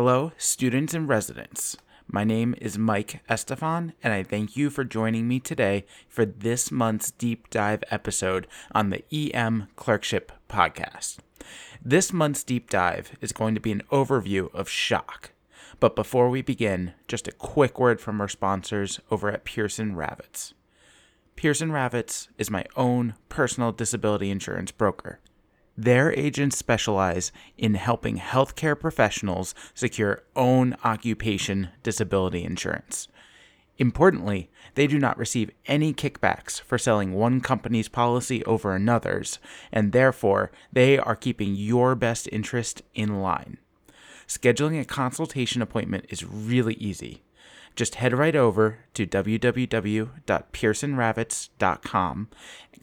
Hello, students and residents. My name is Mike Estephan, and I thank you for joining me today for this month's deep dive episode on the EM Clerkship Podcast. This month's deep dive is going to be an overview of shock. But before we begin, just a quick word from our sponsors over at Pearson Ravitz. Pearson Ravitz is my own personal disability insurance broker. Their agents specialize in helping healthcare professionals secure own occupation disability insurance. Importantly, they do not receive any kickbacks for selling one company's policy over another's, and therefore they are keeping your best interest in line. Scheduling a consultation appointment is really easy. Just head right over to www.pearsonravitz.com,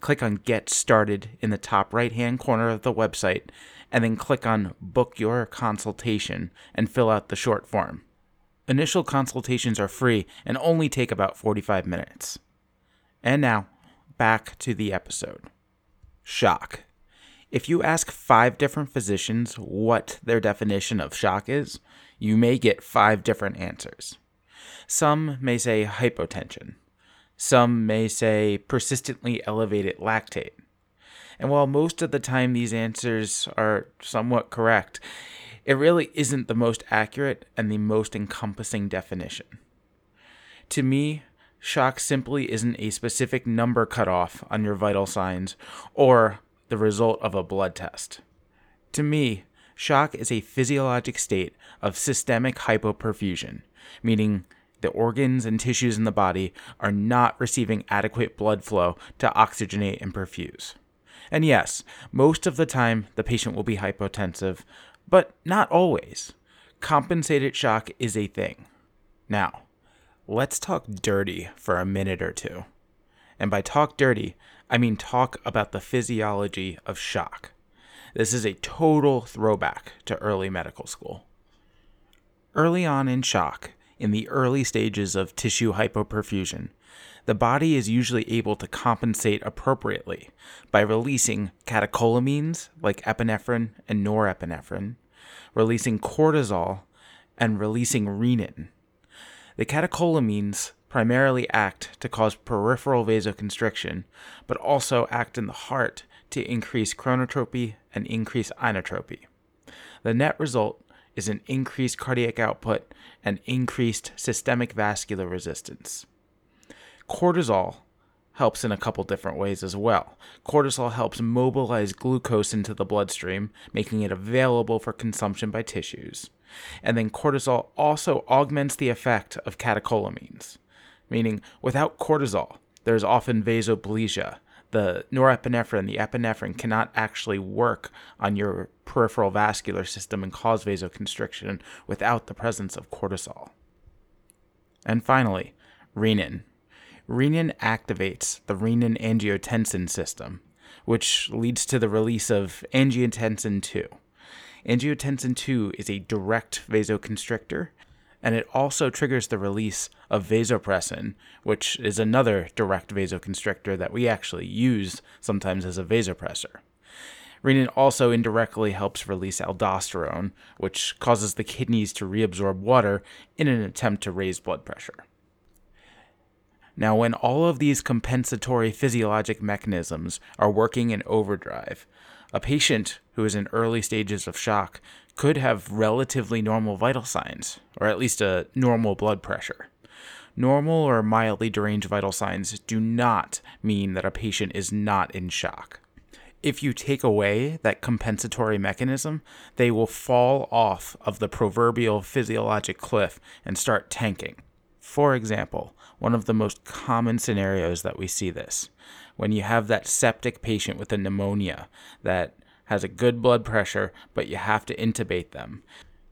click on Get Started in the top right hand corner of the website, and then click on Book Your Consultation and fill out the short form. Initial consultations are free and only take about 45 minutes. And now, back to the episode. Shock. If you ask five different physicians what their definition of shock is, you may get five different answers. Some may say hypotension. Some may say persistently elevated lactate. And while most of the time these answers are somewhat correct, it really isn't the most accurate and the most encompassing definition. To me, shock simply isn't a specific number cutoff on your vital signs or the result of a blood test. To me, shock is a physiologic state of systemic hypoperfusion, meaning the organs and tissues in the body are not receiving adequate blood flow to oxygenate and perfuse. And yes, most of the time the patient will be hypotensive, but not always. Compensated shock is a thing. Now, let's talk dirty for a minute or two. And by talk dirty, I mean talk about the physiology of shock. This is a total throwback to early medical school. Early on in shock, in the early stages of tissue hypoperfusion, the body is usually able to compensate appropriately by releasing catecholamines like epinephrine and norepinephrine, releasing cortisol, and releasing renin. The catecholamines primarily act to cause peripheral vasoconstriction, but also act in the heart to increase chronotropy and increase inotropy. The net result is an increased cardiac output and increased systemic vascular resistance. Cortisol helps in a couple different ways as well. Cortisol helps mobilize glucose into the bloodstream, making it available for consumption by tissues. And then cortisol also augments the effect of catecholamines, meaning without cortisol, there's often vasoplegia, the norepinephrine, the epinephrine cannot actually work on your peripheral vascular system and cause vasoconstriction without the presence of cortisol. And finally, renin. Renin activates the renin angiotensin system, which leads to the release of angiotensin 2. Angiotensin 2 is a direct vasoconstrictor and it also triggers the release of vasopressin, which is another direct vasoconstrictor that we actually use sometimes as a vasopressor. Renin also indirectly helps release aldosterone, which causes the kidneys to reabsorb water in an attempt to raise blood pressure. Now, when all of these compensatory physiologic mechanisms are working in overdrive, a patient who is in early stages of shock could have relatively normal vital signs, or at least a normal blood pressure. Normal or mildly deranged vital signs do not mean that a patient is not in shock. If you take away that compensatory mechanism, they will fall off of the proverbial physiologic cliff and start tanking. For example, one of the most common scenarios that we see this when you have that septic patient with a pneumonia that has a good blood pressure, but you have to intubate them.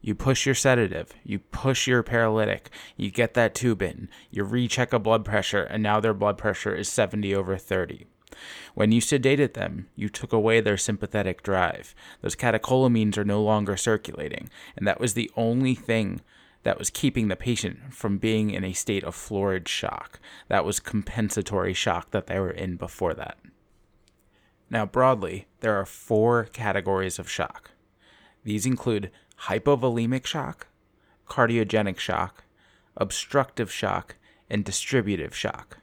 You push your sedative, you push your paralytic, you get that tube in, you recheck a blood pressure, and now their blood pressure is 70 over 30. When you sedated them, you took away their sympathetic drive. Those catecholamines are no longer circulating, and that was the only thing that was keeping the patient from being in a state of florid shock. That was compensatory shock that they were in before that. Now, broadly, there are four categories of shock. These include hypovolemic shock, cardiogenic shock, obstructive shock, and distributive shock.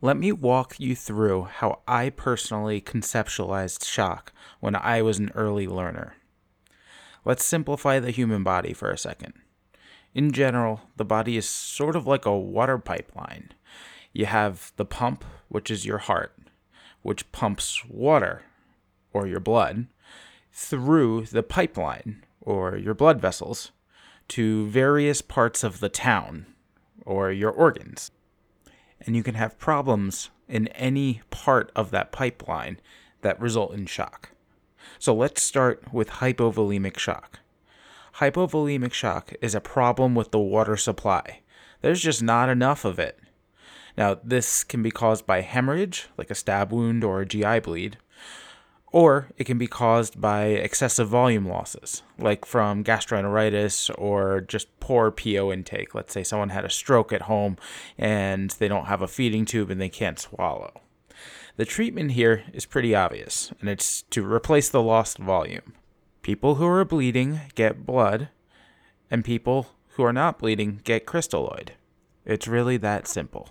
Let me walk you through how I personally conceptualized shock when I was an early learner. Let's simplify the human body for a second. In general, the body is sort of like a water pipeline. You have the pump, which is your heart, which pumps water, or your blood, through the pipeline, or your blood vessels, to various parts of the town, or your organs. And you can have problems in any part of that pipeline that result in shock. So let's start with hypovolemic shock. Hypovolemic shock is a problem with the water supply. There's just not enough of it. Now, this can be caused by hemorrhage, like a stab wound or a GI bleed, or it can be caused by excessive volume losses, like from gastroenteritis or just poor PO intake. Let's say someone had a stroke at home and they don't have a feeding tube and they can't swallow. The treatment here is pretty obvious, and it's to replace the lost volume. People who are bleeding get blood, and people who are not bleeding get crystalloid. It's really that simple.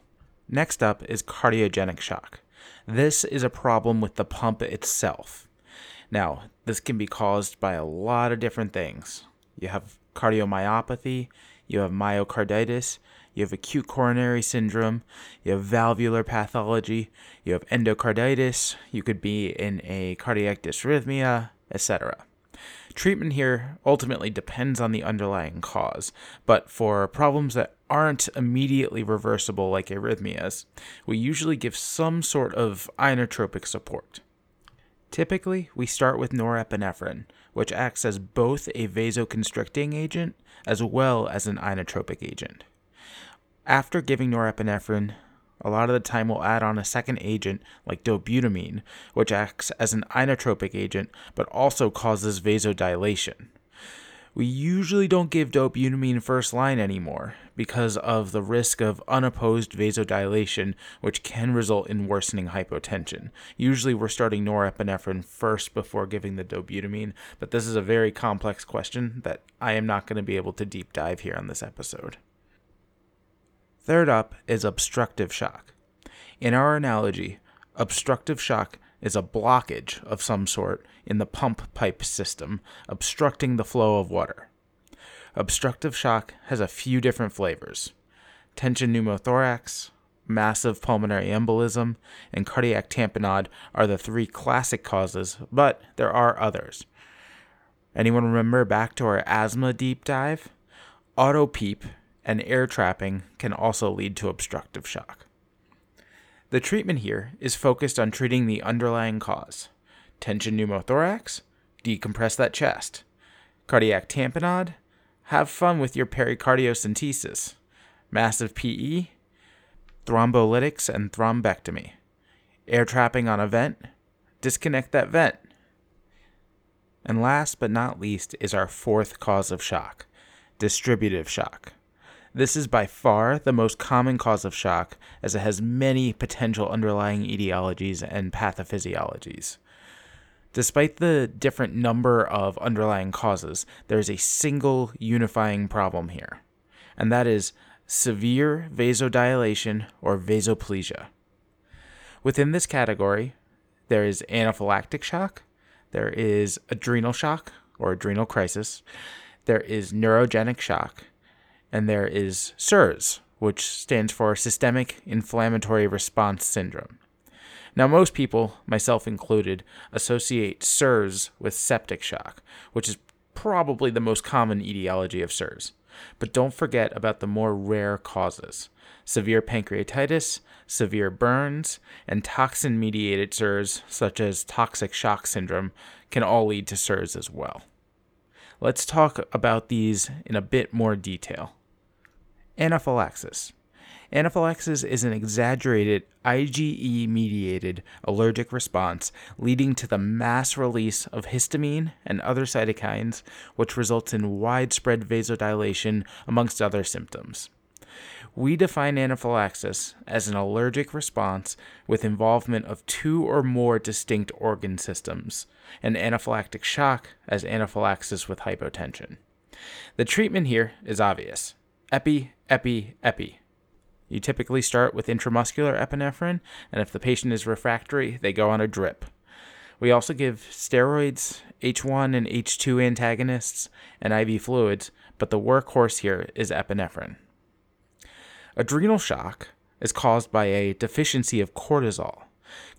Next up is cardiogenic shock. This is a problem with the pump itself. Now, this can be caused by a lot of different things. You have cardiomyopathy, you have myocarditis, you have acute coronary syndrome, you have valvular pathology, you have endocarditis, you could be in a cardiac dysrhythmia, etc. Treatment here ultimately depends on the underlying cause, but for problems that aren't immediately reversible like arrhythmias, we usually give some sort of inotropic support. Typically, we start with norepinephrine, which acts as both a vasoconstricting agent as well as an inotropic agent. After giving norepinephrine, a lot of the time we'll add on a second agent like dobutamine, which acts as an inotropic agent but also causes vasodilation. We usually don't give dobutamine first line anymore because of the risk of unopposed vasodilation, which can result in worsening hypotension. Usually, we're starting norepinephrine first before giving the dobutamine, but this is a very complex question that I am not going to be able to deep dive here on this episode. Third up is obstructive shock. In our analogy, obstructive shock is a blockage of some sort in the pump pipe system, obstructing the flow of water. Obstructive shock has a few different flavors. Tension pneumothorax, massive pulmonary embolism, and cardiac tamponade are the three classic causes, but there are others. Anyone remember back to our asthma deep dive? Auto PEEP and air trapping can also lead to obstructive shock. The treatment here is focused on treating the underlying cause tension pneumothorax, decompress that chest, cardiac tamponade, have fun with your pericardiocentesis, massive PE, thrombolytics and thrombectomy, air trapping on a vent, disconnect that vent. And last but not least is our fourth cause of shock distributive shock. This is by far the most common cause of shock, as it has many potential underlying etiologies and pathophysiologies. Despite the different number of underlying causes, there is a single unifying problem here, and that is severe vasodilation or vasoplegia. Within this category, there is anaphylactic shock, there is adrenal shock or adrenal crisis, there is neurogenic shock, and there is SIRS, which stands for Systemic Inflammatory Response Syndrome. Now, most people, myself included, associate SIRS with septic shock, which is probably the most common etiology of SIRS. But don't forget about the more rare causes. Severe pancreatitis, severe burns, and toxin mediated SIRS, such as toxic shock syndrome, can all lead to SIRS as well. Let's talk about these in a bit more detail. Anaphylaxis. Anaphylaxis is an exaggerated IgE mediated allergic response leading to the mass release of histamine and other cytokines, which results in widespread vasodilation amongst other symptoms. We define anaphylaxis as an allergic response with involvement of two or more distinct organ systems, and anaphylactic shock as anaphylaxis with hypotension. The treatment here is obvious epi, epi, epi. You typically start with intramuscular epinephrine, and if the patient is refractory, they go on a drip. We also give steroids, H1 and H2 antagonists, and IV fluids, but the workhorse here is epinephrine. Adrenal shock is caused by a deficiency of cortisol.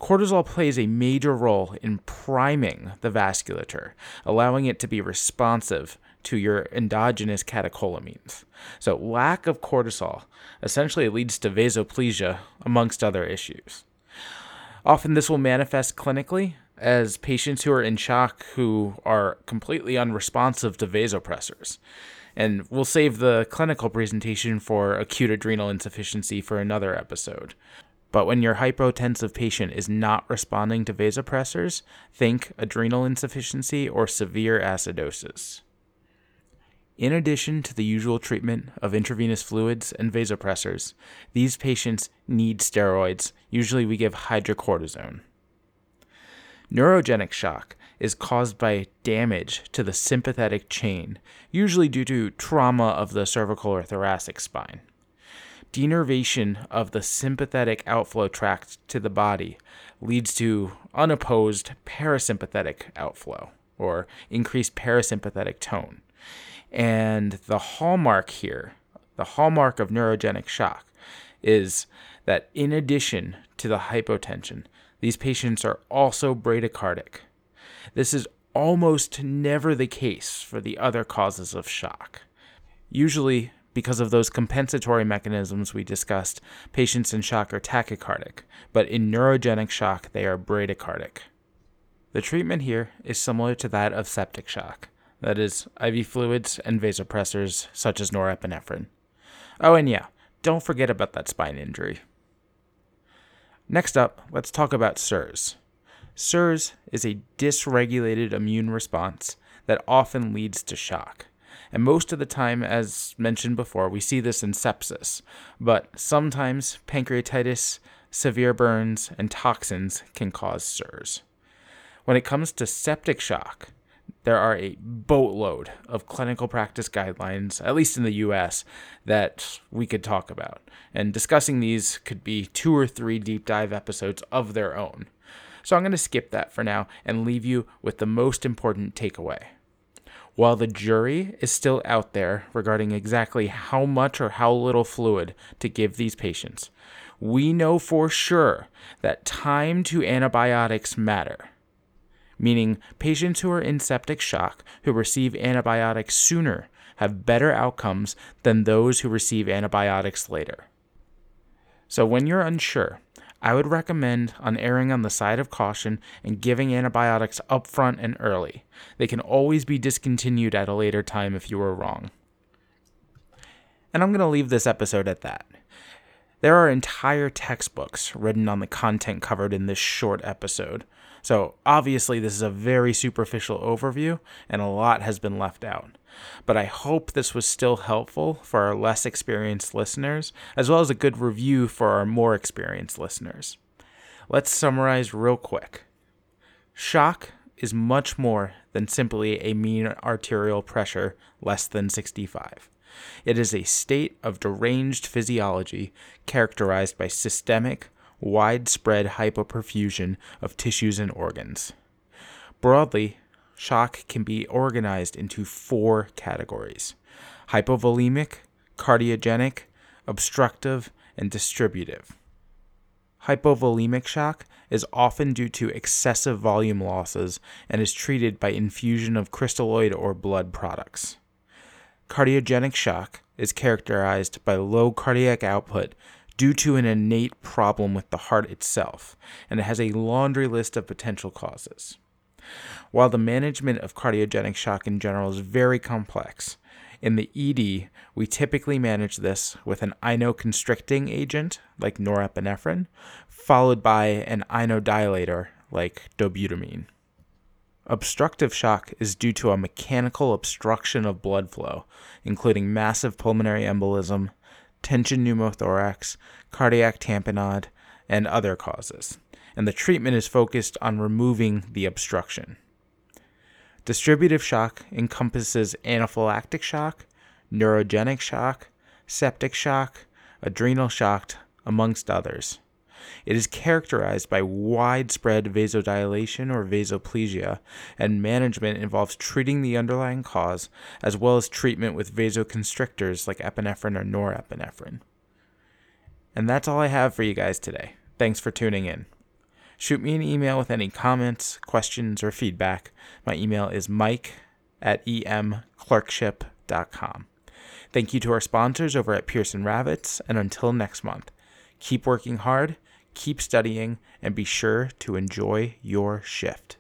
Cortisol plays a major role in priming the vasculature, allowing it to be responsive to your endogenous catecholamines. So, lack of cortisol essentially leads to vasoplegia, amongst other issues. Often, this will manifest clinically as patients who are in shock who are completely unresponsive to vasopressors. And we'll save the clinical presentation for acute adrenal insufficiency for another episode. But when your hypotensive patient is not responding to vasopressors, think adrenal insufficiency or severe acidosis. In addition to the usual treatment of intravenous fluids and vasopressors, these patients need steroids. Usually, we give hydrocortisone. Neurogenic shock is caused by damage to the sympathetic chain, usually due to trauma of the cervical or thoracic spine. Denervation of the sympathetic outflow tract to the body leads to unopposed parasympathetic outflow or increased parasympathetic tone. And the hallmark here, the hallmark of neurogenic shock, is that in addition to the hypotension, these patients are also bradycardic. This is almost never the case for the other causes of shock. Usually, because of those compensatory mechanisms we discussed, patients in shock are tachycardic, but in neurogenic shock, they are bradycardic. The treatment here is similar to that of septic shock that is, IV fluids and vasopressors such as norepinephrine. Oh, and yeah, don't forget about that spine injury. Next up, let's talk about SIRS. SIRS is a dysregulated immune response that often leads to shock. And most of the time, as mentioned before, we see this in sepsis, but sometimes pancreatitis, severe burns, and toxins can cause SIRS. When it comes to septic shock, there are a boatload of clinical practice guidelines, at least in the US, that we could talk about. And discussing these could be two or three deep dive episodes of their own. So I'm going to skip that for now and leave you with the most important takeaway. While the jury is still out there regarding exactly how much or how little fluid to give these patients, we know for sure that time to antibiotics matter meaning patients who are in septic shock who receive antibiotics sooner have better outcomes than those who receive antibiotics later. So, when you're unsure, I would recommend on erring on the side of caution and giving antibiotics upfront and early. They can always be discontinued at a later time if you were wrong. And I'm going to leave this episode at that. There are entire textbooks written on the content covered in this short episode, so, obviously, this is a very superficial overview, and a lot has been left out. But I hope this was still helpful for our less experienced listeners, as well as a good review for our more experienced listeners. Let's summarize real quick. Shock is much more than simply a mean arterial pressure less than 65. It is a state of deranged physiology characterized by systemic widespread hypoperfusion of tissues and organs. Broadly, shock can be organized into four categories hypovolemic, cardiogenic, obstructive, and distributive. Hypovolemic shock is often due to excessive volume losses and is treated by infusion of crystalloid or blood products. Cardiogenic shock is characterized by low cardiac output due to an innate problem with the heart itself, and it has a laundry list of potential causes. While the management of cardiogenic shock in general is very complex, in the ED, we typically manage this with an inoconstricting agent like norepinephrine, followed by an inodilator like dobutamine. Obstructive shock is due to a mechanical obstruction of blood flow, including massive pulmonary embolism, tension pneumothorax, cardiac tamponade, and other causes, and the treatment is focused on removing the obstruction. Distributive shock encompasses anaphylactic shock, neurogenic shock, septic shock, adrenal shock, amongst others. It is characterized by widespread vasodilation or vasoplegia, and management involves treating the underlying cause as well as treatment with vasoconstrictors like epinephrine or norepinephrine. And that's all I have for you guys today. Thanks for tuning in. Shoot me an email with any comments, questions, or feedback. My email is mike at emclerkship.com. Thank you to our sponsors over at Pearson Ravitz, and until next month, keep working hard, keep studying, and be sure to enjoy your shift.